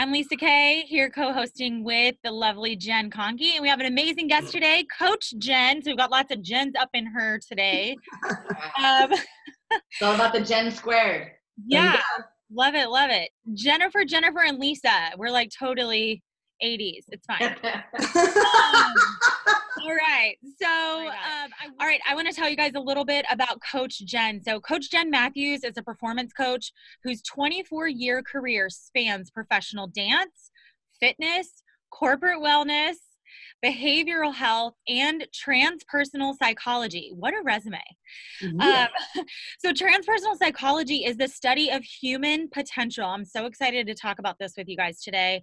I'm Lisa Kay, here co hosting with the lovely Jen Conkey. And we have an amazing guest today, Coach Jen. So we've got lots of Jens up in her today. um, it's all about the Jen squared. Yeah. Love it. Love it. Jennifer, Jennifer, and Lisa. We're like totally 80s. It's fine. um, all right. So, oh um, I, all right. I want to tell you guys a little bit about Coach Jen. So, Coach Jen Matthews is a performance coach whose 24 year career spans professional dance, fitness, corporate wellness, behavioral health, and transpersonal psychology. What a resume. Yeah. Um, so, transpersonal psychology is the study of human potential. I'm so excited to talk about this with you guys today.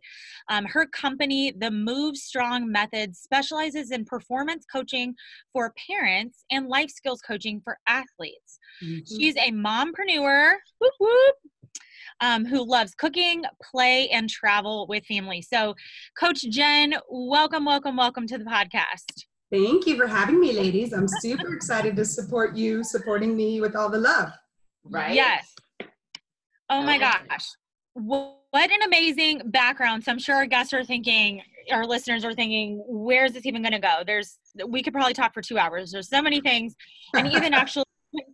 Um, her company, the Move Strong Method, specializes in performance coaching for parents and life skills coaching for athletes. Mm-hmm. She's a mompreneur. Whoop, whoop um, who loves cooking, play, and travel with family. So, Coach Jen, welcome, welcome, welcome to the podcast. Thank you for having me, ladies. I'm super excited to support you, supporting me with all the love. Right? Yes. Oh my gosh. What an amazing background. So I'm sure our guests are thinking, our listeners are thinking, where's this even going to go? There's, we could probably talk for two hours. There's so many things. And even actually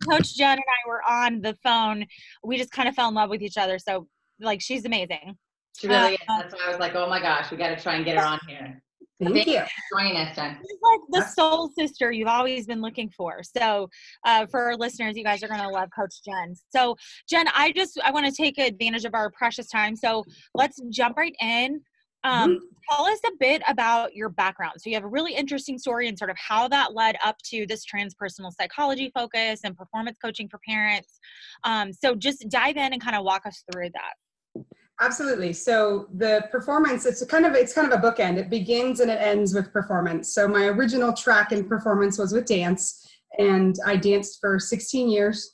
Coach Jen and I were on the phone, we just kind of fell in love with each other. So, like, she's amazing. She really uh, is. That's why I was like, oh my gosh, we got to try and get her on here. Thank, Thank you. joining us, Jen. She's like the soul sister you've always been looking for. So, uh, for our listeners, you guys are going to love Coach Jen. So, Jen, I just I want to take advantage of our precious time. So, let's jump right in. Um, mm-hmm. Tell us a bit about your background. So, you have a really interesting story and sort of how that led up to this transpersonal psychology focus and performance coaching for parents. Um, so, just dive in and kind of walk us through that. Absolutely. So the performance, it's kind of it's kind of a bookend. It begins and it ends with performance. So my original track in performance was with dance, and I danced for 16 years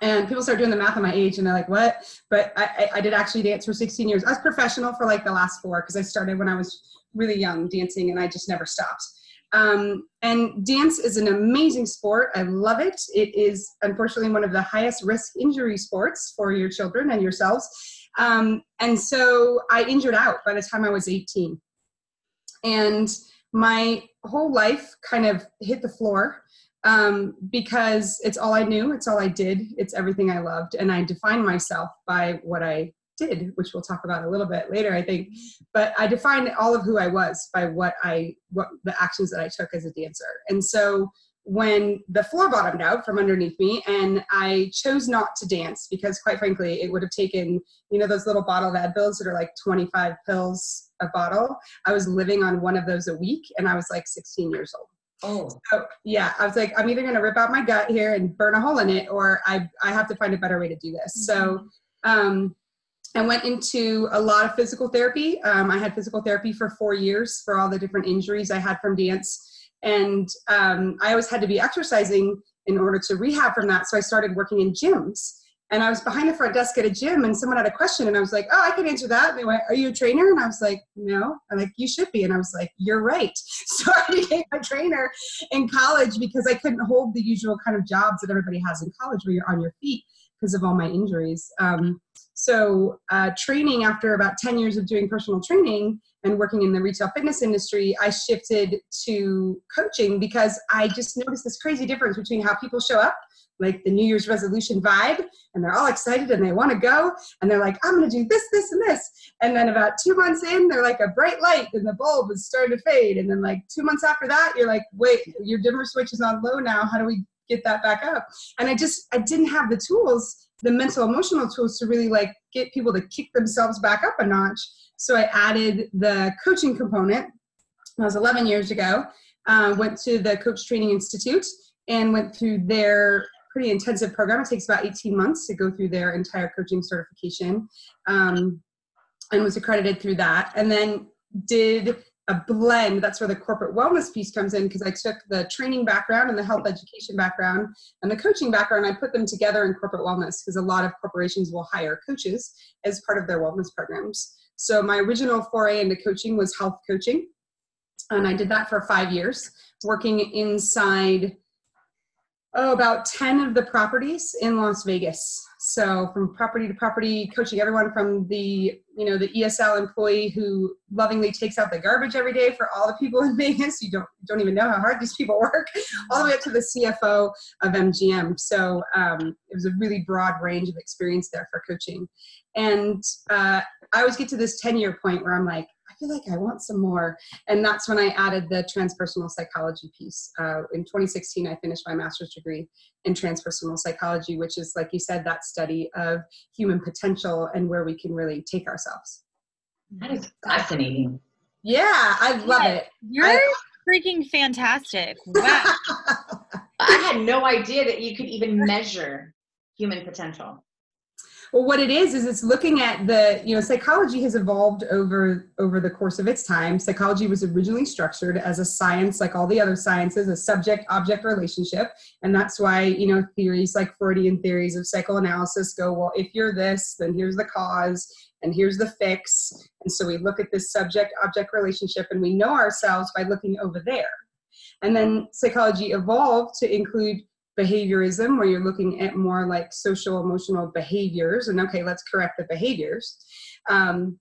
and people start doing the math on my age and they're like what? But I, I did actually dance for 16 years. I was professional for like the last four because i started when i was really young dancing and i just never stopped. Um, and dance is an amazing sport. I love it. It is unfortunately one of the highest risk injury sports for your children and yourselves. Um, and so i injured out by the time i was 18 and my whole life kind of hit the floor um, because it's all I knew, it's all I did, it's everything I loved, and I defined myself by what I did, which we'll talk about a little bit later, I think. But I defined all of who I was by what I, what the actions that I took as a dancer, and so when the floor bottomed out from underneath me and I chose not to dance because quite frankly it would have taken you know those little bottle of Advils that are like 25 pills a bottle. I was living on one of those a week and I was like 16 years old Oh. So, yeah, I was like, I'm either going to rip out my gut here and burn a hole in it, or I, I have to find a better way to do this. Mm-hmm. So, um, I went into a lot of physical therapy. Um, I had physical therapy for four years for all the different injuries I had from dance. And um, I always had to be exercising in order to rehab from that. So I started working in gyms and I was behind the front desk at a gym and someone had a question and I was like, oh, I can answer that. And they went, are you a trainer? And I was like, no. I'm like, you should be. And I was like, you're right. So I became a trainer in college because I couldn't hold the usual kind of jobs that everybody has in college where you're on your feet because of all my injuries. Um, so uh, training after about 10 years of doing personal training and working in the retail fitness industry, I shifted to coaching because I just noticed this crazy difference between how people show up like the New Year's resolution vibe, and they're all excited and they want to go, and they're like, I'm going to do this, this, and this. And then about two months in, they're like a bright light, and the bulb is starting to fade. And then like two months after that, you're like, wait, your dimmer switch is on low now. How do we get that back up? And I just I didn't have the tools, the mental emotional tools to really like get people to kick themselves back up a notch. So I added the coaching component. That was 11 years ago. Uh, went to the Coach Training Institute and went through their pretty intensive program. It takes about 18 months to go through their entire coaching certification um, and was accredited through that. And then did a blend. That's where the corporate wellness piece comes in because I took the training background and the health education background and the coaching background. I put them together in corporate wellness because a lot of corporations will hire coaches as part of their wellness programs. So my original foray into coaching was health coaching. And I did that for five years, working inside oh, about 10 of the properties in Las Vegas. So from property to property, coaching everyone from the you know the ESL employee who lovingly takes out the garbage every day for all the people in Vegas. You don't don't even know how hard these people work, all the way up to the CFO of MGM. So um, it was a really broad range of experience there for coaching, and uh, I always get to this ten year point where I'm like, feel like I want some more. And that's when I added the transpersonal psychology piece. Uh, in 2016, I finished my master's degree in transpersonal psychology, which is, like you said, that study of human potential and where we can really take ourselves. That is fascinating. Yeah, I love yeah, it. You're I, freaking fantastic. Wow. I had no idea that you could even measure human potential well what it is is it's looking at the you know psychology has evolved over over the course of its time. Psychology was originally structured as a science like all the other sciences a subject object relationship. And that's why you know theories like freudian theories of psychoanalysis go well if you're this then here's the cause and here's the fix. And so we look at this subject object relationship and we know ourselves by looking over there. And then psychology evolved to include behaviorism where you're looking at more like social emotional behaviors and okay let's correct the behaviors. Um,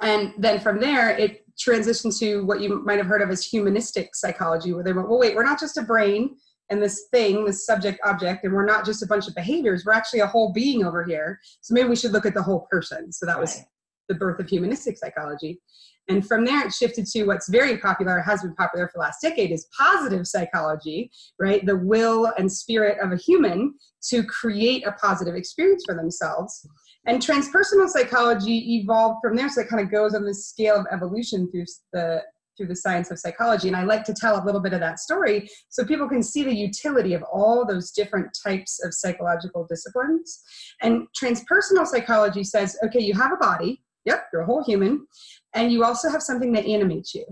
and then from there it transitioned to what you might have heard of as humanistic psychology where they went well wait we're not just a brain and this thing this subject object and we're not just a bunch of behaviors. We're actually a whole being over here. So maybe we should look at the whole person. So that was the birth of humanistic psychology and from there, it shifted to what's very popular, has been popular for the last decade, is positive psychology, right? The will and spirit of a human to create a positive experience for themselves. And transpersonal psychology evolved from there, so it kind of goes on this scale of evolution through the through the science of psychology. And I like to tell a little bit of that story so people can see the utility of all those different types of psychological disciplines. And transpersonal psychology says, okay, you have a body, Yep, you're a whole human. And you also have something that animates you.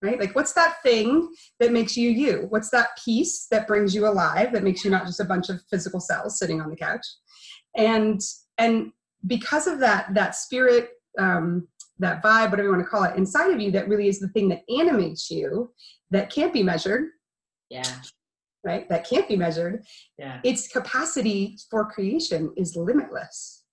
Right? Like, what's that thing that makes you you? What's that piece that brings you alive, that makes you not just a bunch of physical cells sitting on the couch? And and because of that, that spirit, um, that vibe, whatever you want to call it, inside of you, that really is the thing that animates you, that can't be measured. Yeah. Right? That can't be measured. Yeah. Its capacity for creation is limitless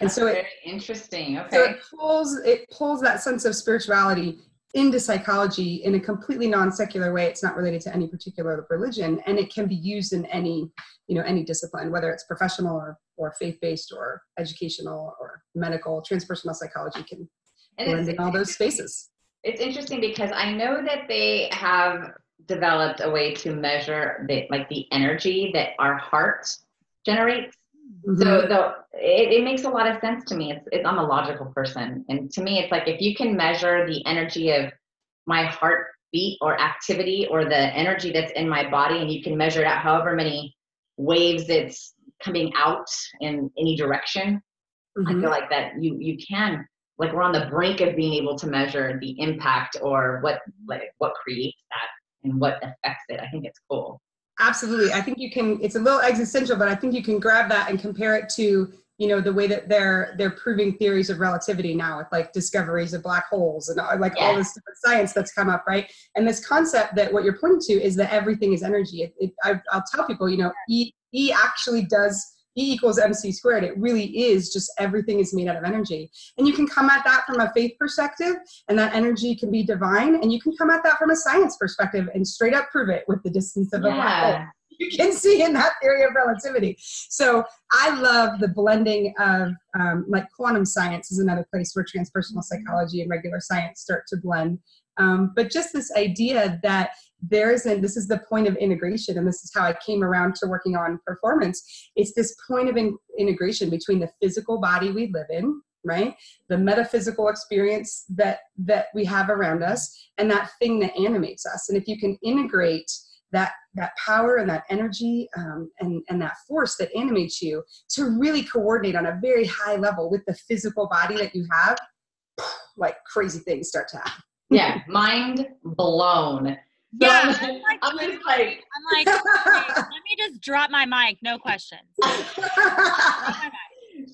and so it interesting okay so it pulls it pulls that sense of spirituality into psychology in a completely non-secular way. It's not related to any particular religion and it can be used in any you know any discipline whether it's professional or, or faith-based or educational or medical. Transpersonal psychology can and blend in all those spaces. It's interesting because i know that they have developed a way to measure the like the energy that our heart generates Mm-hmm. So the it, it, makes a lot of sense to me. It's, it's I'm a logical person, and to me, it's like if you can measure the energy of my heartbeat or activity or the energy that's in my body, and you can measure it out however many waves it's coming out in any direction. Mm-hmm. I feel like that you you can like we're on the brink of being able to measure the impact or what like what creates that and what affects it. I think it's cool. Absolutely. I think you can, it's a little existential, but I think you can grab that and compare it to, you know, the way that they're, they're proving theories of relativity now with like discoveries of black holes and like yeah. all this science that's come up. Right. And this concept that what you're pointing to is that everything is energy. It, it, I, I'll tell people, you know, E, e actually does E equals MC squared. It really is just everything is made out of energy. And you can come at that from a faith perspective, and that energy can be divine. And you can come at that from a science perspective and straight up prove it with the distance of yeah. a black hole. You can see in that theory of relativity. So I love the blending of um, like quantum science is another place where transpersonal psychology and regular science start to blend. Um, but just this idea that there isn't this is the point of integration and this is how i came around to working on performance. It's this point of in, integration between the physical body we live in right? The metaphysical experience that that we have around us and that thing that animates us. And if you can integrate that that power and that energy um, and and that force that animates you to really coordinate on a very high level with the physical body that you have like crazy things start to happen yeah mind blown yeah, I'm, like, I'm just like, I'm like, okay, let me just drop my mic, no questions.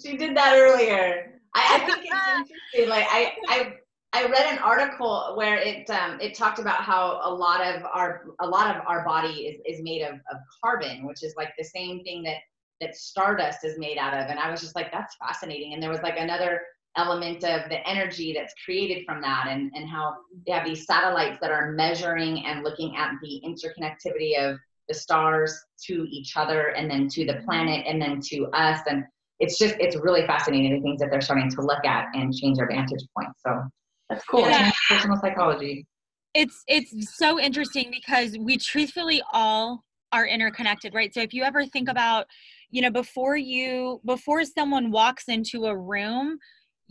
she did that earlier. I, I think it's interesting. Like I, I, I read an article where it um, it talked about how a lot of our a lot of our body is, is made of, of carbon, which is like the same thing that that stardust is made out of. And I was just like, that's fascinating. And there was like another element of the energy that's created from that and, and how they have these satellites that are measuring and looking at the interconnectivity of the stars to each other and then to the planet and then to us. And it's just, it's really fascinating the things that they're starting to look at and change their vantage point. So that's cool. Yeah. Personal psychology. It's, it's so interesting because we truthfully all are interconnected, right? So if you ever think about, you know, before you, before someone walks into a room,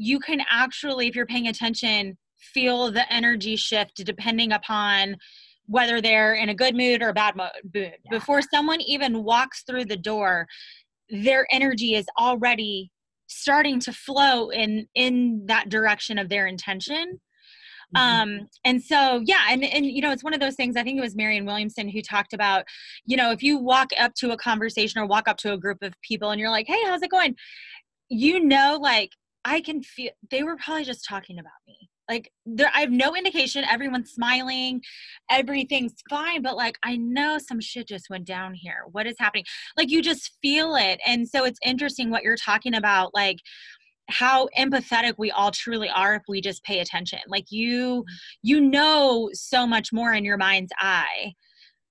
you can actually, if you're paying attention, feel the energy shift depending upon whether they're in a good mood or a bad mood. Yeah. Before someone even walks through the door, their energy is already starting to flow in in that direction of their intention. Mm-hmm. Um, and so yeah, and and you know, it's one of those things. I think it was Marianne Williamson who talked about, you know, if you walk up to a conversation or walk up to a group of people and you're like, "Hey, how's it going?" You know, like I can feel they were probably just talking about me. Like there I have no indication everyone's smiling, everything's fine, but like I know some shit just went down here. What is happening? Like you just feel it. And so it's interesting what you're talking about like how empathetic we all truly are if we just pay attention. Like you you know so much more in your mind's eye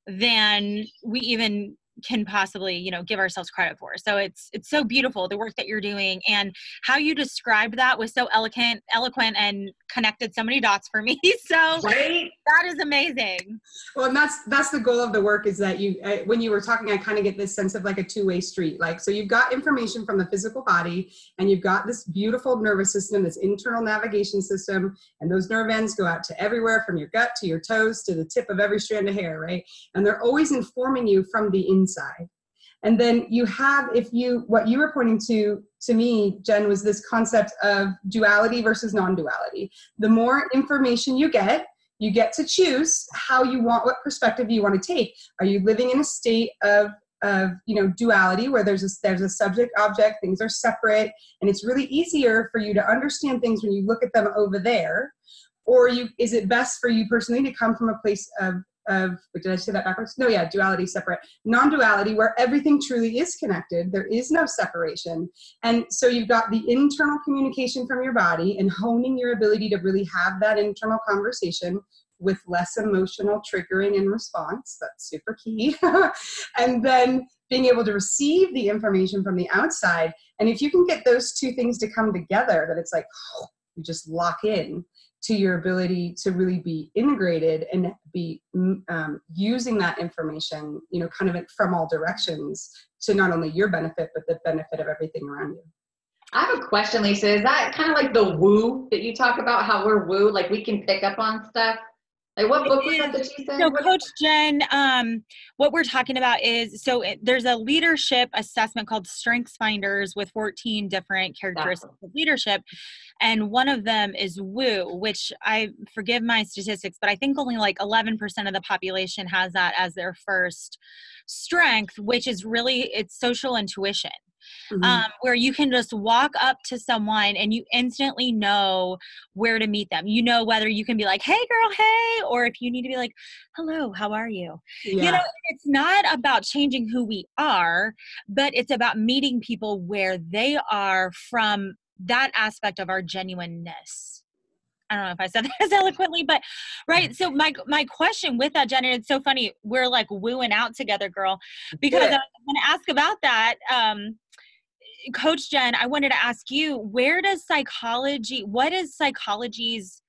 than we even can possibly you know give ourselves credit for so it's it's so beautiful the work that you're doing and how you described that was so eloquent eloquent and connected so many dots for me so right? That is amazing. Well and that's that's the goal of the work is that you when you were talking i kind of get this sense of like a two-way street. Like so you've got information from the physical body and you've got this beautiful nervous system this internal navigation system and those nerve ends go out to everywhere from your gut to your toes to the tip of every strand of hair right? And they're always informing you from the inside. And then you have if you what you were pointing to to me jen was this concept of duality versus non-duality. The more information you get you get to choose how you want what perspective you want to take. Are you living in a state of of you know duality where there's a there's a subject object things are separate and it's really easier for you to understand things when you look at them over there? Or you is it best for you personally to come from a place of of did I say that backwards? No, yeah, duality, separate. Non-duality, where everything truly is connected. There is no separation. And so you've got the internal communication from your body and honing your ability to really have that internal conversation with less emotional triggering and response. That's super key. and then being able to receive the information from the outside. And if you can get those two things to come together, that it's like, oh, you just lock in to your ability to really be integrated and be mm, um, using that information, you know, kind of from all directions to not only your benefit, but the benefit of everything around you. I have a question, Lisa. Is that kind of like the woo that you talk about? How we're woo, like we can pick up on stuff? Like what book was that that she said? So, Coach Jen, um, what we're talking about is so it, there's a leadership assessment called Strengths Finders with 14 different characteristics of leadership, and one of them is woo, which I forgive my statistics, but I think only like 11% of the population has that as their first strength, which is really it's social intuition mm-hmm. um, where you can just walk up to someone and you instantly know where to meet them. You know whether you can be like, hey, girl, hey, or if you need to be like, hello, how are you? Yeah. You know, it's not about changing who we are, but it's about meeting people where they are from that aspect of our genuineness. I don't know if I said that as eloquently, but right. So my my question with that, Jen, it's so funny. We're like wooing out together, girl, because yeah. I was going to ask about that. Um, Coach Jen, I wanted to ask you, where does psychology, what is psychology's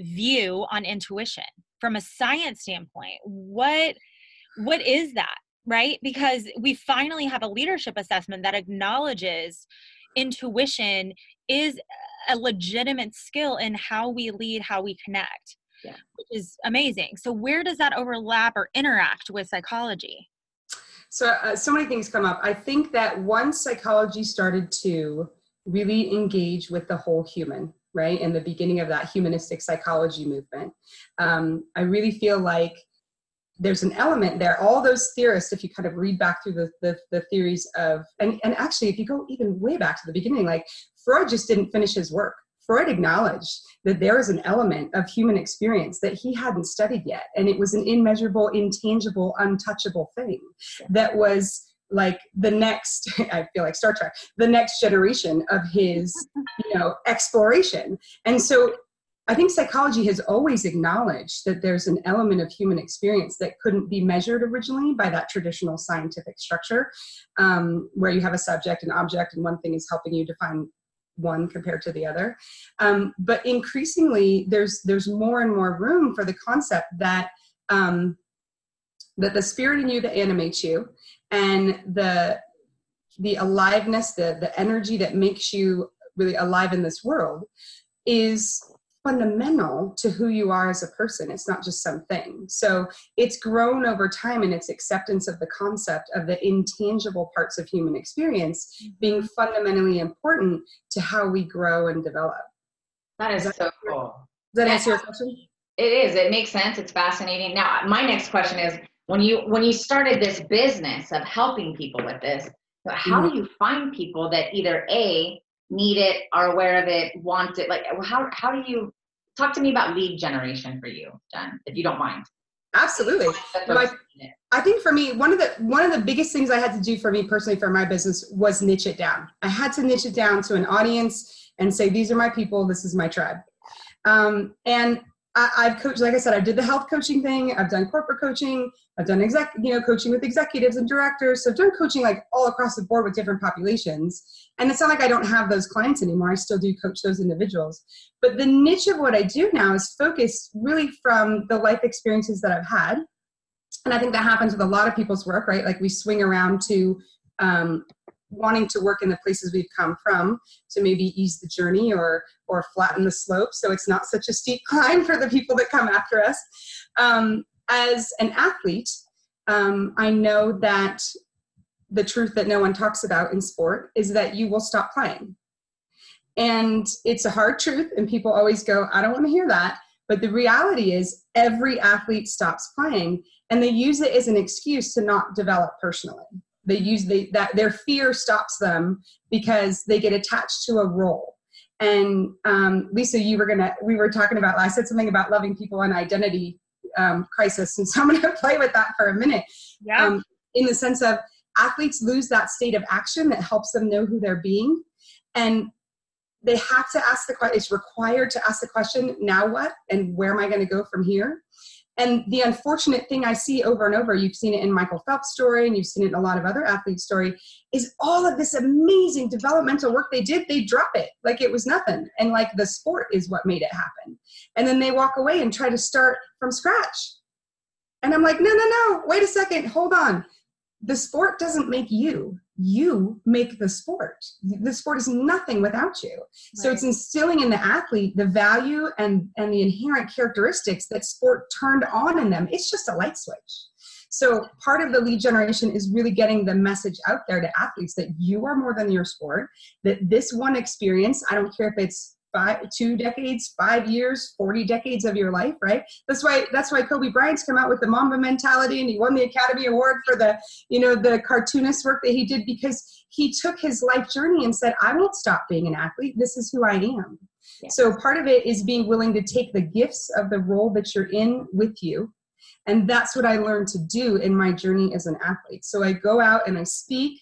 view on intuition from a science standpoint? What what is that? Right? Because we finally have a leadership assessment that acknowledges intuition is a legitimate skill in how we lead, how we connect. Yeah. Which is amazing. So where does that overlap or interact with psychology? So, uh, so many things come up. I think that once psychology started to really engage with the whole human, right, in the beginning of that humanistic psychology movement, um, I really feel like there's an element there. All those theorists, if you kind of read back through the, the, the theories of, and, and actually, if you go even way back to the beginning, like Freud just didn't finish his work. Freud acknowledged that there is an element of human experience that he hadn't studied yet. And it was an immeasurable, intangible, untouchable thing that was like the next i feel like star trek the next generation of his you know exploration and so i think psychology has always acknowledged that there's an element of human experience that couldn't be measured originally by that traditional scientific structure um, where you have a subject and object and one thing is helping you define one compared to the other. Um, but increasingly there's there's more and more room for the concept that um, that the spirit in you that animates you and the the aliveness the the energy that makes you really alive in this world is fundamental to who you are as a person. It's not just something. So it's grown over time in its acceptance of the concept of the intangible parts of human experience being fundamentally important to how we grow and develop. That is, so cool. does that answer your question? It is. It makes sense. It's fascinating. Now my next question is when you when you started this business of helping people with this how mm-hmm. do you find people that either a need it are aware of it want it like how, how do you talk to me about lead generation for you jen if you don't mind. Absolutely. My, i think for me one of the one of the biggest things i had to do for me personally for my business was niche it down. I had to niche it down to an audience and say these are my people this is my tribe. Um, and I, have coached, like I said, I did the health coaching thing. I've done corporate coaching. I've done exec, you know, coaching with executives and directors. So I've done coaching like all across the board with different populations. And it's not like I don't have those clients anymore. I still do coach those individuals. But the niche of what I do now is focused really from the life experiences that I've had. And I think that happens with a lot of people's work, right? Like we swing around to um, wanting to work in the places we've come from to maybe ease the journey or or flatten the slope. So it's not such a steep climb for the people that come after us. Um, as an athlete um, i know that the truth that no one talks about in sport is that you will stop playing. And it's a hard truth and people always go i don't want to hear that. But the reality is every athlete stops playing and they use it as an excuse to not develop personally they use the, that their fear stops them because they get attached to a role. And um, lisa you were gonna we were talking about i said something about loving people and identity um, crisis and so i'm gonna play with that for a minute. Yeah. Um, in the sense of athletes lose that state of action that helps them know who they're being. And they have to ask the question it's required to ask the question now what? And where am i going to go from here and the unfortunate thing I see over and over, you've seen it in Michael Phelps' story and you've seen it in a lot of other athletes' story, is all of this amazing developmental work they did, they drop it like it was nothing. And like the sport is what made it happen. And then they walk away and try to start from scratch. And I'm like, no, no, no, wait a second, hold on. The sport doesn't make you you make the sport. The sport is nothing without you. Right. So it's instilling in the athlete the value and, and the inherent characteristics that sport turned on in them. It's just a light switch. So part of the lead generation is really getting the message out there to athletes that you are more than your sport, that this one experience, I don't care if it's five two decades five years 40 decades of your life right? That's why that's why kobe bryant's come out with the mamba mentality and he won the academy award for the you know the cartoonist work that he did because he took his life journey and said i won't stop being an athlete. This is who i am. So part of it is being willing to take the gifts of the role that you're in with you. And that's what i learned to do in my journey as an athlete. So i go out and i speak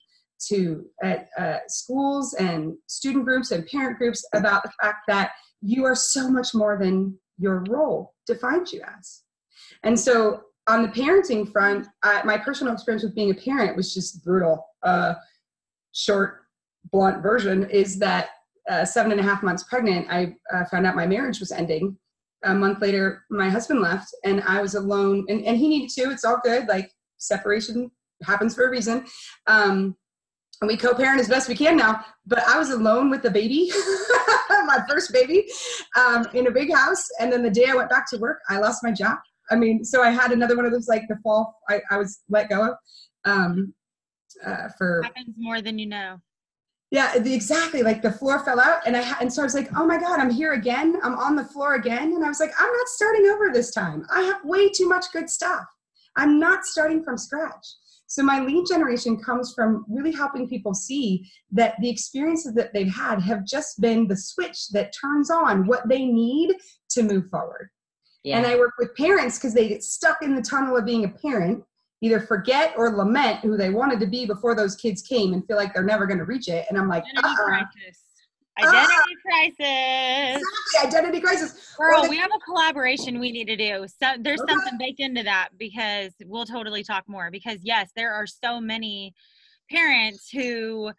to at uh, schools and student groups and parent groups about the fact that you are so much more than your role defines you as. And so on the parenting front, I, my personal experience with being a parent was just brutal. Uh, short, blunt version is that uh, seven and a half months pregnant, I uh, found out my marriage was ending. A month later, my husband left, and I was alone. And, and he needed to. It's all good. Like separation happens for a reason. Um, and we co-parent as best we can now. But I was alone with the baby, my first baby, um, in a big house. And then the day I went back to work, I lost my job. I mean, so I had another one of those like the fall I, I was let go of. Um, uh, for happens more than you know. Yeah, exactly. Like the floor fell out, and I and so I was like, "Oh my God, I'm here again. I'm on the floor again." And I was like, "I'm not starting over this time. I have way too much good stuff. I'm not starting from scratch." So my lead generation comes from really helping people see that the experiences that they've had have just been the switch that turns on what they need to move forward. Yeah. And I work with parents because they get stuck in the tunnel of being a parent either forget or lament who they wanted to be before those kids came and feel like they're never going to reach it. And I'm like, uh-uh. crisis. Identity crisis. Exactly, identity crisis. Girl, we have a collaboration we need to do. So there's okay. something baked into that because we'll totally talk more. Because yes, there are so many parents who,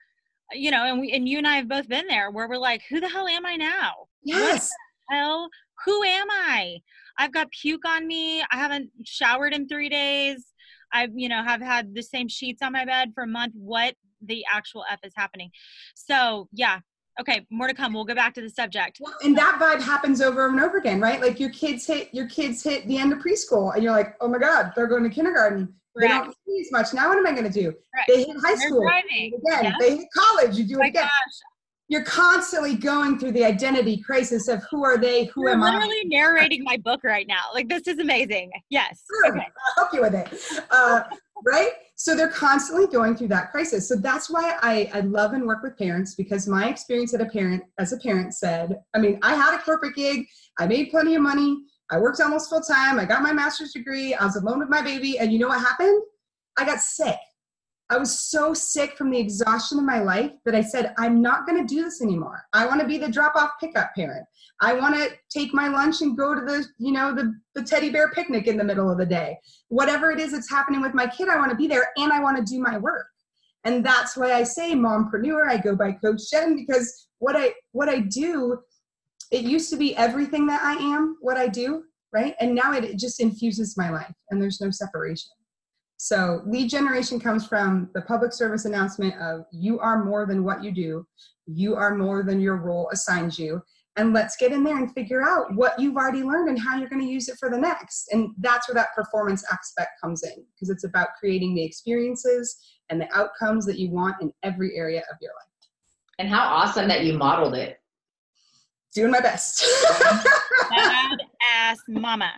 you know, and we and you and I have both been there where we're like, who the hell am I now? Yes. hell, who am I? I've got puke on me. I haven't showered in three days. I've, you know, have had the same sheets on my bed for a month. What the actual F is happening? So yeah. Okay, more to come. We'll go back to the subject. Well, and that vibe happens over and over again, right? Like your kids hit your kids hit the end of preschool, and you're like, oh my god, they're going to kindergarten. They don't see as much. Now what am I going to do? They hit high school again. They hit college. You do it again. Gosh you're constantly going through the identity crisis of who are they, who You're am literally I? Literally narrating my book right now. Like this is amazing. Yes. Okay. I'll help you with it. Uh, right? So they're constantly going through that crisis. So that's why I, I love and work with parents because my experience as a parent, as a parent said, I mean, I had a corporate gig, I made plenty of money, I worked almost full time, I got my master's degree, I was alone with my baby, and you know what happened? I got sick. I was so sick from the exhaustion of my life that I said, I'm not going to do this anymore. I want to be the drop off pickup parent. I want to take my lunch and go to the, you know, the, the teddy bear picnic in the middle of the day. Whatever it is that's happening with my kid, I want to be there and I want to do my work. And that's why I say mompreneur. I go by Coach Jen because what I what I do, it used to be everything that I am, what I do, right? And now it, it just infuses my life and there's no separation. So lead generation comes from the public service announcement of you are more than what you do. You are more than your role assigns you. And let's get in there and figure out what you've already learned and how you're going to use it for the next. And that's where that performance aspect comes in because it's about creating the experiences and the outcomes that you want in every area of your life. And how awesome that you modeled it doing my best. Bad ass mama.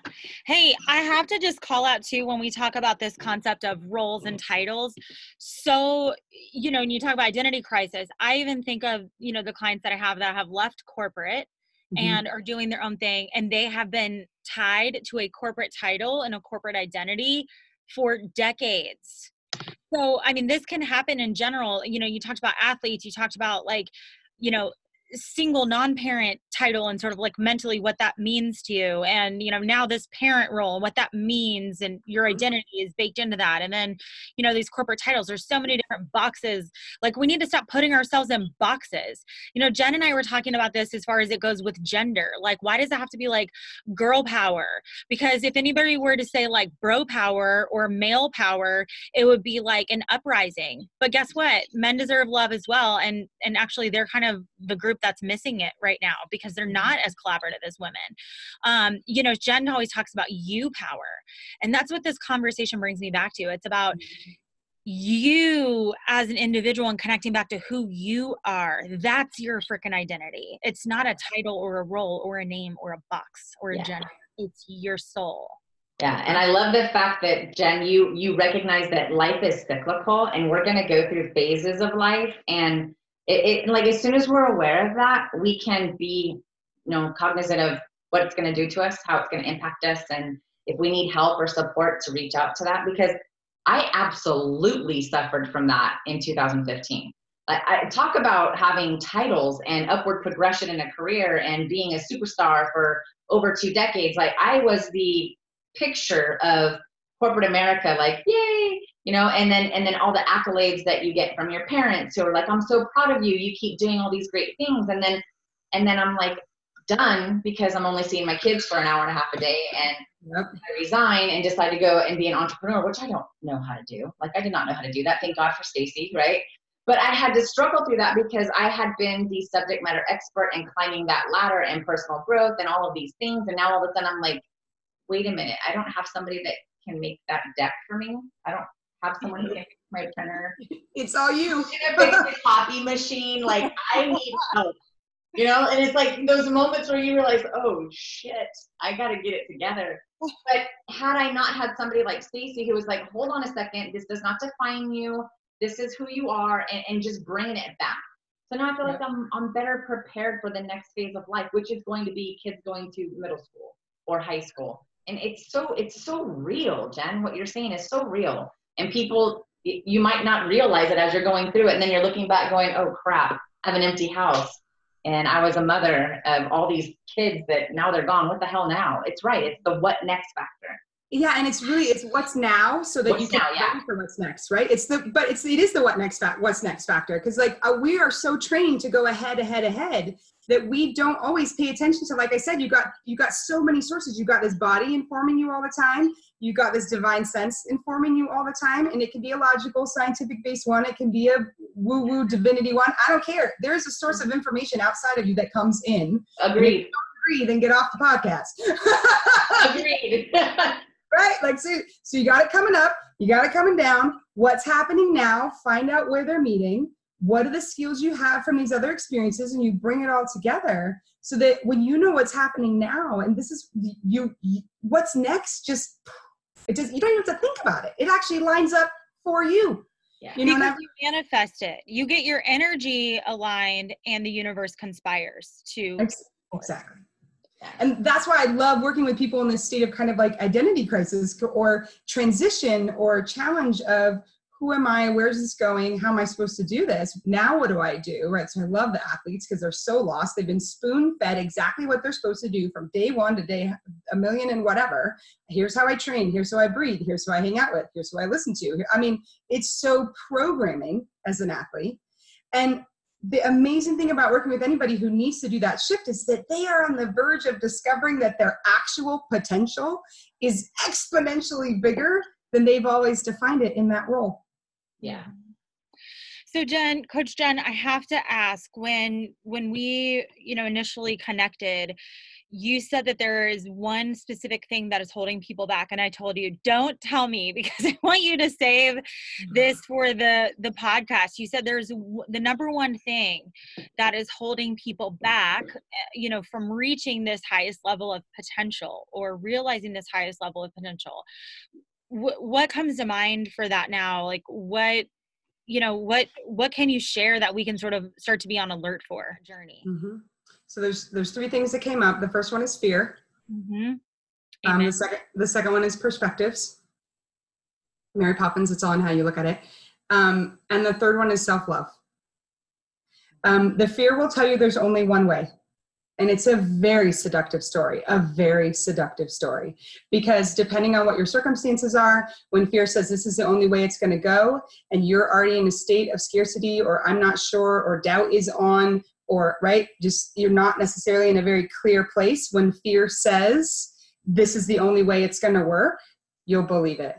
Hey, I have to just call out too when we talk about this concept of roles and titles. So, you know, when you talk about identity crisis, I even think of, you know, the clients that I have that have left corporate mm-hmm. and are doing their own thing and they have been tied to a corporate title and a corporate identity for decades. So, I mean, this can happen in general. You know, you talked about athletes, you talked about like, you know, single non-parent title and sort of like mentally what that means to you. And you know now this parent role and what that means and your mm-hmm. identity is baked into that. And then you know these corporate titles there's so many different boxes. Like we need to stop putting ourselves in boxes. You know jen and i were talking about this as far as it goes with gender. Like why does it have to be like girl power? Because if anybody were to say like bro power or male power it would be like an uprising. But guess what? Men deserve love as well. And and actually they're kind of the group that's missing it right now because they're mm-hmm. not as collaborative as women. Um, you know, Jen always talks about you power. And that's what this conversation brings me back to. It's about mm-hmm. you as an individual and connecting back to who you are. That's your freaking identity. It's not a title or a role or a name or a box or a yeah. gender. It's your soul. Yeah, and I love the fact that Jen, you you recognize that life is cyclical, and we're going to go through phases of life, and it, it like as soon as we're aware of that, we can be, you know, cognizant of what it's going to do to us, how it's going to impact us, and if we need help or support to reach out to that. Because I absolutely suffered from that in 2015. I, I talk about having titles and upward progression in a career and being a superstar for over two decades. Like I was the picture of corporate America, like, yay, you know and then and then all the accolades that you get from your parents who are like i'm so proud of you. You keep doing all these great things. And then and then i'm like done because i'm only seeing my kids for an hour and a half a day and yep. i resign and decide to go and be an entrepreneur which i don't know how to do. Like i did not know how to do that. Thank god for stacy right? But i had to struggle through that because i had been the subject matter expert and climbing that ladder and personal growth and all of these things. And now all of a sudden i'm like wait a minute. I don't have somebody that can make that deck for me. I don't have someone who can my printer. It's all you. In a copy machine. Like I need help. You know, and it's like those moments where you realize, oh shit, I got to get it together. But had I not had somebody like Stacy who was like, hold on a second, this does not define you. This is who you are, and, and just bringing it back. So now I feel like I'm I'm better prepared for the next phase of life, which is going to be kids going to middle school or high school and it's so it's so real jen what you're saying is so real and people you might not realize it as you're going through it and then you're looking back going oh crap i have an empty house and i was a mother of all these kids that now they're gone. What the hell now? It's right it's the what next factor. Yeah and it's really it's what's now so that what's you can now, yeah. for what's next right? It's the but it's it is the what next fact what's next factor because like uh, we are so trained to go ahead ahead ahead that we don't always pay attention to like i said you got you got so many sources. You got this body informing you all the time you got this divine sense informing you all the time and it can be a logical scientific based one it can be a woo woo divinity one i don't care. There's a source of information outside of you that comes in. Agreed. Agree then get off the podcast. Agreed. Right like so, so you got it coming up you got it coming down. What's happening now find out where they're meeting. What are the skills you have from these other experiences and you bring it all together so that when you know what's happening now and this is you, you what's next just it does you don't even have to think about it. It actually lines up for you. Yeah. you know because you manifest it. You get your energy aligned and the universe conspires to exactly. And that's why i love working with people in this state of kind of like identity crisis or transition or challenge of who am I? Where's this going? How am I supposed to do this? Now, what do I do? Right. So I love the athletes because they're so lost. They've been spoon fed exactly what they're supposed to do from day one to day a million and whatever. Here's how I train. Here's who I breathe. Here's who I hang out with. Here's who I listen to. I mean, it's so programming as an athlete. And the amazing thing about working with anybody who needs to do that shift is that they are on the verge of discovering that their actual potential is exponentially bigger than they've always defined it in that role yeah. So jen coach jen i have to ask when when we you know initially connected you said that there is one specific thing that is holding people back and i told you don't tell me because i want you to save this mm-hmm. for the the podcast. You said there's the number one thing that is holding people back eh, you know from reaching this highest level of potential or realizing this highest level of potential what comes to mind for that now? Like what you know what what can you share that we can sort of start to be on alert for? Journey. Mm-hmm. so there's there's three things that came up. The first one is fear. Mm-hmm. um, the second the second one is perspectives. Mary poppins it's all in how you look at it. Um, and the third one is self-love. Um, the fear will tell you there's only one way and it's a very seductive story, a very seductive story. Because depending on what your circumstances are, when fear says this is the only way it's going to go, and you're already in a state of scarcity, or I'm not sure, or doubt is on, or right, just you're not necessarily in a very clear place, when fear says this is the only way it's going to work, you'll believe it.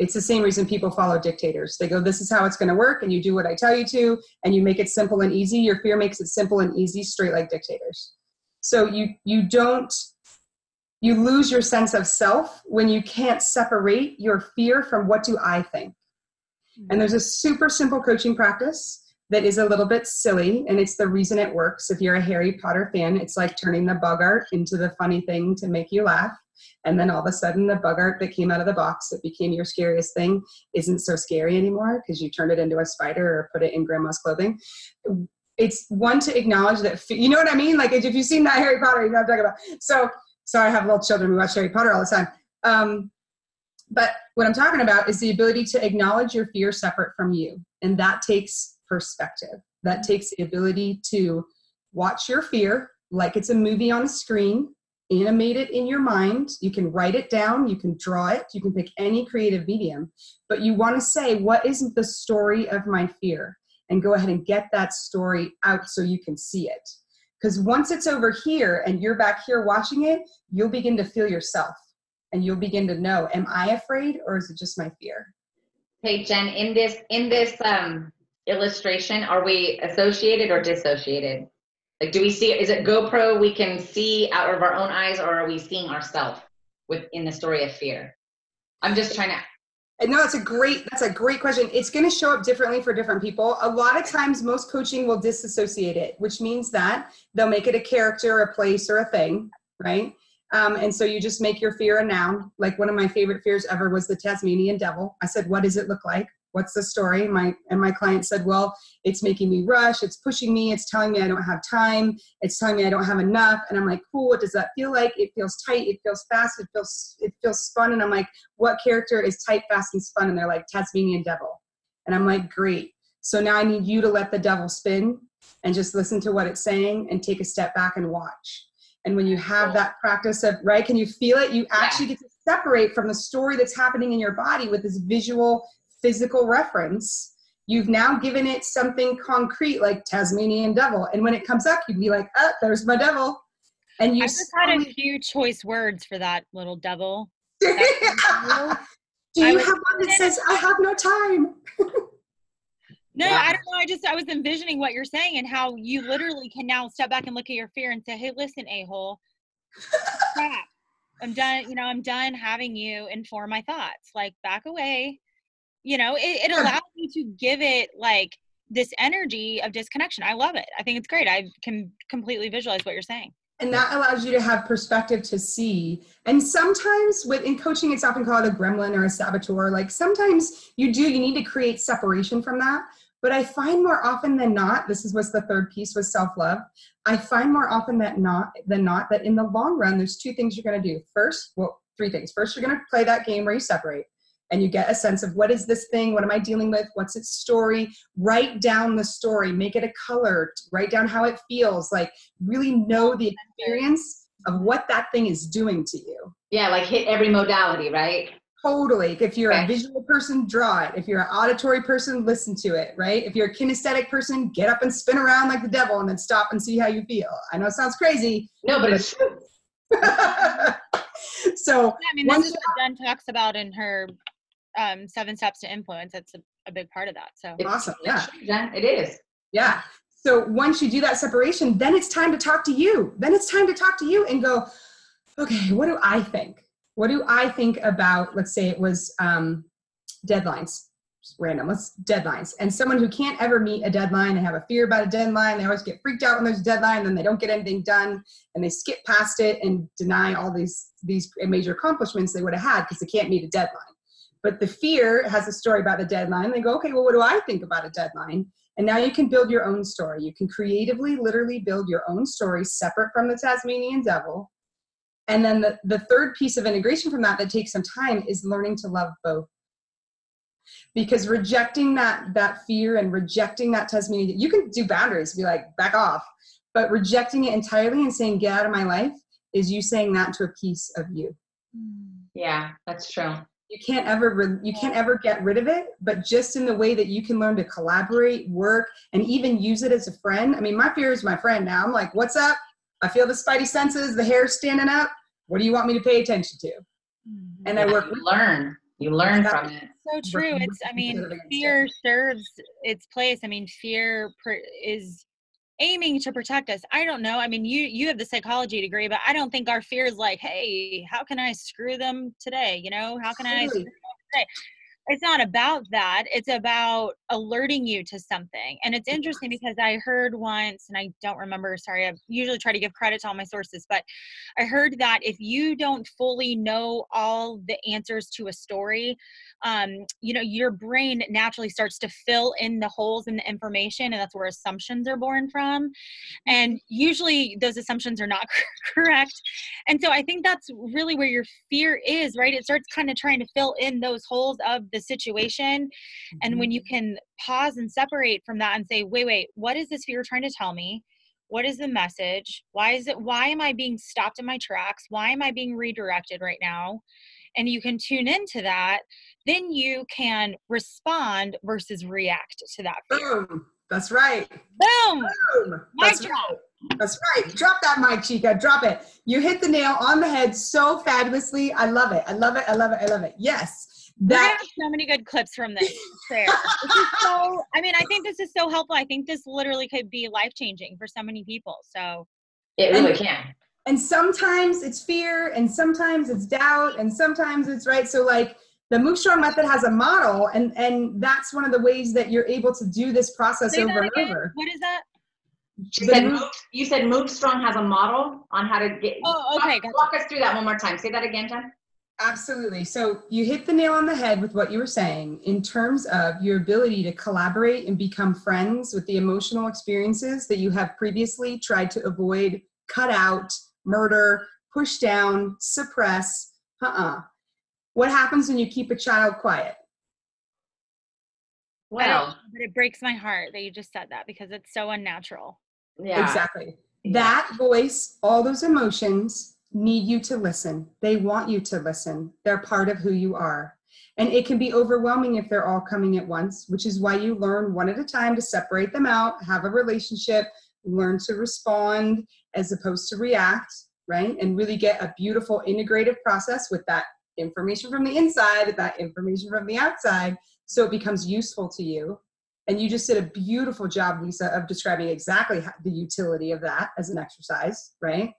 It's the same reason people follow dictators. They go, This is how it's going to work, and you do what I tell you to, and you make it simple and easy. Your fear makes it simple and easy, straight like dictators. So you you don't you lose your sense of self when you can't separate your fear from what do I think. And there's a super simple coaching practice that is a little bit silly, and it's the reason it works. If you're a Harry Potter fan, it's like turning the boggart into the funny thing to make you laugh. And then all of a sudden, the boggart that came out of the box that became your scariest thing isn't so scary anymore because you turned it into a spider or put it in grandma's clothing it's one to acknowledge that you know what I mean. Like if you've seen that Harry Potter, you know what I'm talking about. So sorry, I have little children who watch Harry Potter all the time. Um, but what I'm talking about is the ability to acknowledge your fear separate from you, and that takes perspective. That takes the ability to watch your fear like it's a movie on a screen, animate it in your mind. You can write it down, you can draw it, you can pick any creative medium, but you want to say, what is the story of my fear? And go ahead and get that story out so you can see it. Because once it's over here and you're back here watching it, you'll begin to feel yourself and you'll begin to know, am I afraid or is it just my fear? Hey Jen, in this in this um, illustration, are we associated or dissociated? Like, do we see? Is it GoPro? We can see out of our own eyes, or are we seeing ourselves within the story of fear? I'm just trying to no, that's a great that's a great question. It's going to show up differently for different people. A lot of times, most coaching will disassociate it, which means that they'll make it a character, a place, or a thing, right? Um, and so you just make your fear a noun. Like one of my favorite fears ever was the Tasmanian devil. I said, "What does it look like?" What's the story? My and my client said well it's making me rush. It's pushing me. It's telling me i don't have time. It's telling me i don't have enough. And i'm like cool. What does that feel like? It feels tight. It feels fast. It feels it feels spun. And i'm like what character is tight fast and spun? And they're like tasmanian devil. And i'm like great. So now i need you to let the devil spin and just listen to what it's saying and take a step back and watch. And when you have that practice of right can you feel it? You actually get to separate from the story that's happening in your body with this visual physical reference you've now given it something concrete like tasmanian devil. And when it comes up you'd be like oh there's my devil. And you I just had a few choice words for that little devil. Do you have one that says i have no time no yeah. i don't know. I just i was envisioning what you're saying and how you literally can now step back and look at your fear and say hey listen a-hole. I'm done, you know, I'm done having you inform my thoughts. Like back away. You know, it, it allows you to give it like this energy of disconnection. I love it. I think it's great. I can completely visualize what you're saying. And that allows you to have perspective to see. And sometimes with in coaching, it's often called a gremlin or a saboteur. Like sometimes you do, you need to create separation from that. But I find more often than not, this is what's the third piece with self-love. I find more often than not than not that in the long run, there's two things you're going to do. First, well, three things. First, you're going to play that game where you separate and you get a sense of what is this thing? What am I dealing with? What's its story? Write down the story, make it a color, write down how it feels, like really know the experience of what that thing is doing to you. Yeah, like hit every modality, right? Totally. If you're a visual person, draw it. If you're an auditory person, listen to it, right? If you're a kinesthetic person, get up and spin around like the devil and then stop and see how you feel. I know it sounds crazy. No, but it's true. so, yeah, I mean, this is what Jen talks about in her um, Seven Steps to Influence. That's a, a big part of that. So, it's awesome. Yeah. Jen, it is. Yeah. So, once you do that separation, then it's time to talk to you. Then it's time to talk to you and go, okay, what do I think? what do I think about, let's say it was um, deadlines, Just random, let's deadlines. And someone who can't ever meet a deadline, they have a fear about a deadline, they always get freaked out when there's a deadline, then they don't get anything done, and they skip past it and deny all these, these major accomplishments they would have had because they can't meet a deadline. But the fear has a story about the deadline. They go, okay, well, what do I think about a deadline? And now you can build your own story. You can creatively, literally build your own story separate from the Tasmanian devil and then the, the third piece of integration from that that takes some time is learning to love both. Because rejecting that that fear and rejecting that Tasmanian, you can do boundaries, be like, back off. But rejecting it entirely and saying, get out of my life, is you saying that to a piece of you. Hmm. Yeah, that's true. You can't ever you can't ever get rid of it, but just in the way that you can learn to collaborate, work, and even use it as a friend. I mean, my fear is my friend now. I'm like, what's up? I feel the spidey senses, the hair standing up what do you want me to pay attention to? Mm-hmm. And I work. You learn. You learn from it. So true. It's. I mean, fear serves its place. I mean, fear is aiming to protect us. I don't know. I mean, you you have the psychology degree, but I don't think our fear is like, hey, how can I screw them today? You know, how can I? It's not about that it's about alerting you to something and it's interesting because i heard once and i don't remember sorry i usually try to give credit to all my sources but i heard that if you don't fully know all the answers to a story um, you know your brain naturally starts to fill in the holes in the information and that's where assumptions are born from and usually those assumptions are not correct and so i think that's really where your fear is right? It starts kind of trying to fill in those holes of the situation mm-hmm. and when you can pause and separate from that and say wait wait what is this fear trying to tell me what is the message why is it why am i being stopped in my tracks why am i being redirected right now and you can tune into that then you can respond versus react to that fear. Boom. That's right. Boom. Boom. Drop. Right. That's right. Drop that mic, Chica. Drop it. You hit the nail on the head so fabulously. I love it. I love it. I love it. I love it. Yes. That so many good clips from this. There. this is so. I mean, I think this is so helpful. I think this literally could be life changing for so many people. So it really and, can. And sometimes it's fear, and sometimes it's doubt, and sometimes it's right. So like the move strong method has a model and and that's one of the ways that you're able to do this process Say over and over what is that you said, move, you said move strong has a model on how to get oh okay walk, walk us through that one more time say that again jen Absolutely. So you hit the nail on the head with what you were saying in terms of your ability to collaborate and become friends with the emotional experiences that you have previously tried to avoid, cut out, murder, push down, suppress. Uh uh-uh. uh What happens when you keep a child quiet? Well, but it breaks my heart that you just said that because it's so unnatural. Yeah. Exactly. Yeah. That voice, all those emotions, need you to listen. They want you to listen. They're part of who you are. And it can be overwhelming if they're all coming at once, which is why you learn one at a time to separate them out, have a relationship, learn to respond as opposed to react, right? And really get a beautiful integrative process with that information from the inside, that information from the outside, so it becomes useful to you. And you just did a beautiful job, Lisa, of describing exactly the utility of that as an exercise, right?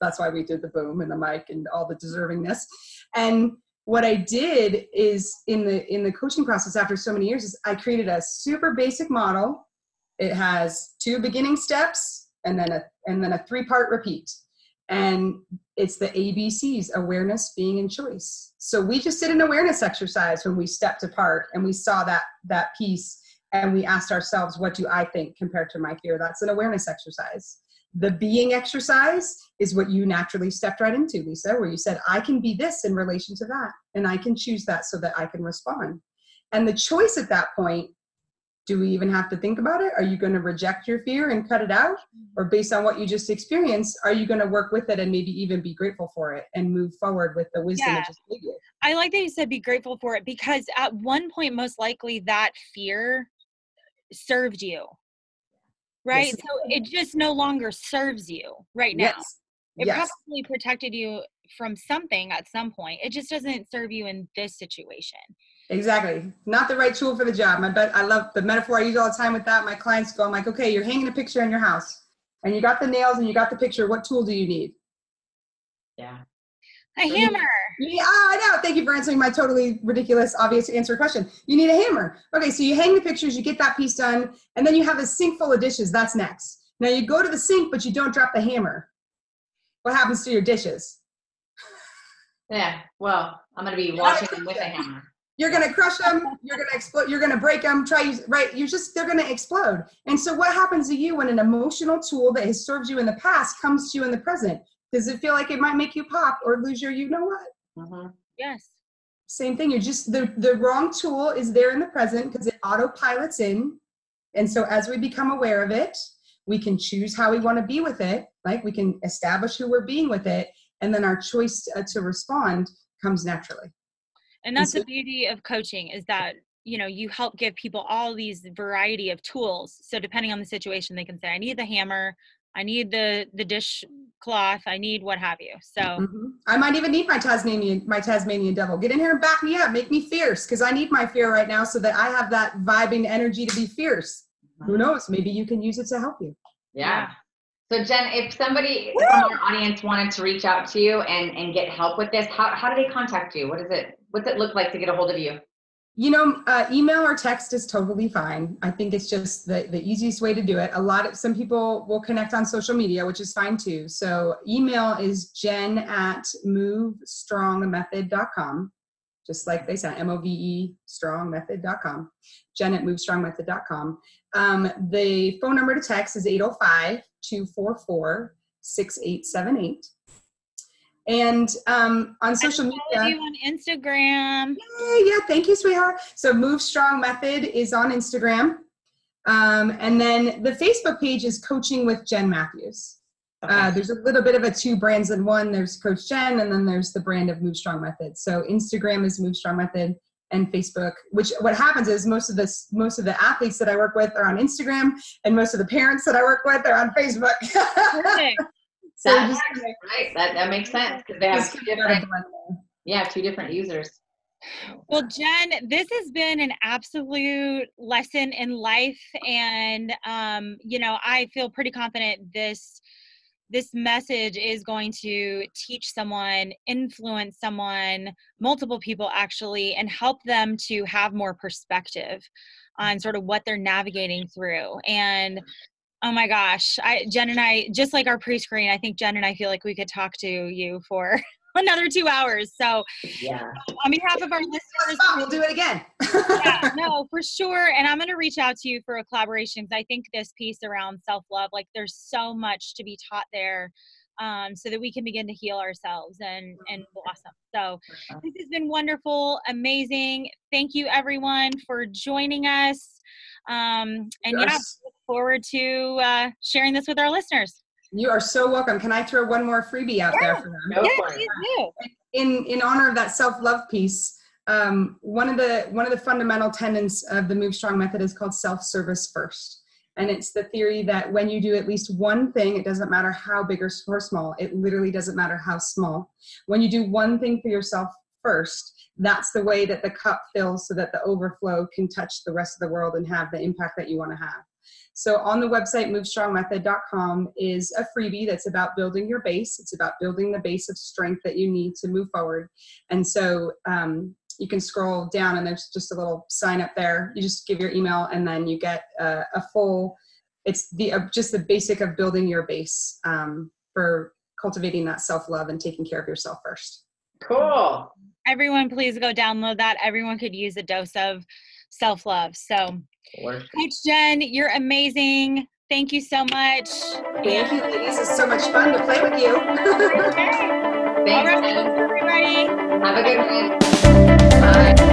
That's why we did the boom and the mic and all the deservingness. And what I did is in the in the coaching process after so many years is I created a super basic model. It has two beginning steps and then a and then a three part repeat. And it's the ABCs awareness, being, and choice. So we just did an awareness exercise when we stepped apart and we saw that that piece and we asked ourselves, what do I think compared to my fear? That's an awareness exercise. The being exercise is what you naturally stepped right into, Lisa, where you said, I can be this in relation to that, and I can choose that so that I can respond. And the choice at that point do we even have to think about it? Are you going to reject your fear and cut it out? Mm-hmm. Or based on what you just experienced, are you going to work with it and maybe even be grateful for it and move forward with the wisdom yeah. it just gave you? I like that you said be grateful for it because at one point, most likely that fear served you right? Yes. So it just no longer serves you right now. Yes. It yes. probably protected you from something at some point. It just doesn't serve you in this situation. Exactly. Not the right tool for the job. I bet I love the metaphor I use all the time with that. My clients go, I'm like, okay, you're hanging a picture in your house and you got the nails and you got the picture. What tool do you need? Yeah. A hammer. Yeah, oh, I know. Thank you for answering my totally ridiculous, obvious answer question. You need a hammer. Okay, so you hang the pictures, you get that piece done, and then you have a sink full of dishes. That's next. Now you go to the sink, but you don't drop the hammer. What happens to your dishes? Yeah, well, I'm going to be washing them with a hammer. You're going to crush them. You're going to explode. You're going to break them. Try right. You're just they're going to explode. And so, what happens to you when an emotional tool that has served you in the past comes to you in the present? Does it feel like it might make you pop or lose your you know what? Mm-hmm. Yes. Same thing. You're just the the wrong tool is there in the present because it autopilots in, and so as we become aware of it, we can choose how we want to be with it. Like we can establish who we're being with it, and then our choice to, uh, to respond comes naturally. And that's and so, the beauty of coaching is that you know you help give people all these variety of tools so depending on the situation they can say i need the hammer I need the the dish cloth. I need what have you. So mm-hmm. I might even need my Tasmanian my Tasmanian devil. Get in here and back me up. Make me fierce because I need my fear right now so that I have that vibing energy to be fierce. Mm-hmm. Who knows? Maybe you can use it to help you. Yeah. So Jen, if somebody Woo! from our audience wanted to reach out to you and and get help with this, how how do they contact you? What is it? What's it look like to get a hold of you? You know, uh, email or text is totally fine. I think it's just the, the easiest way to do it. A lot of some people will connect on social media, which is fine too. So email is jen at movestrongmethod.com, just like they said, M-O-V-E strongmethod.com, jen at movestrongmethod.com. Um, the phone number to text is 805-244-6878. And um, on social media, you on Instagram. Yeah, yeah, thank you, sweetheart. So Move Strong Method is on Instagram, um, and then the Facebook page is Coaching with Jen Matthews. Uh, okay. Uh, there's a little bit of a two brands in one. There's Coach Jen, and then there's the brand of Move Strong Method. So Instagram is Move Strong Method, and Facebook. Which what happens is most of the most of the athletes that I work with are on Instagram, and most of the parents that I work with are on Facebook. So that just, right. That that makes sense because they have two different. Yeah, two different users. Well, Jen, this has been an absolute lesson in life, and um, you know, I feel pretty confident this this message is going to teach someone, influence someone, multiple people actually, and help them to have more perspective on sort of what they're navigating through. And Oh my gosh. I Jen and I just like our pre-screen, I think Jen and I feel like we could talk to you for another two hours. So, yeah. On behalf of our listeners, we'll do it again. yeah, no, for sure. And I'm going to reach out to you for a collaboration because I think this piece around self love, like, there's so much to be taught there. Um, so that we can begin to heal ourselves and and blossom. So this has been wonderful, amazing. Thank you everyone for joining us. Um, and yes. yeah, forward to uh, sharing this with our listeners. You are so welcome. Can I throw one more freebie out yeah. there for them? yeah, please do. In in honor of that self love piece, um, one of the one of the fundamental tenets of the Move Strong method is called self service first, and it's the theory that when you do at least one thing, it doesn't matter how big or small. It literally doesn't matter how small. When you do one thing for yourself first, that's the way that the cup fills, so that the overflow can touch the rest of the world and have the impact that you want to have. So on the website, movestrongmethod.com is a freebie that's about building your base. It's about building the base of strength that you need to move forward. And so um, you can scroll down and there's just a little sign up there. You just give your email and then you get a, a full, it's the uh, just the basic of building your base um, for cultivating that self-love and taking care of yourself first. Cool. Everyone, please go download that. Everyone could use a dose of self-love. So Coach Jen, you're amazing. Thank you so much. Thank you, ladies. It's so much fun to play with you. Thanks, All right, everybody. Have a good one.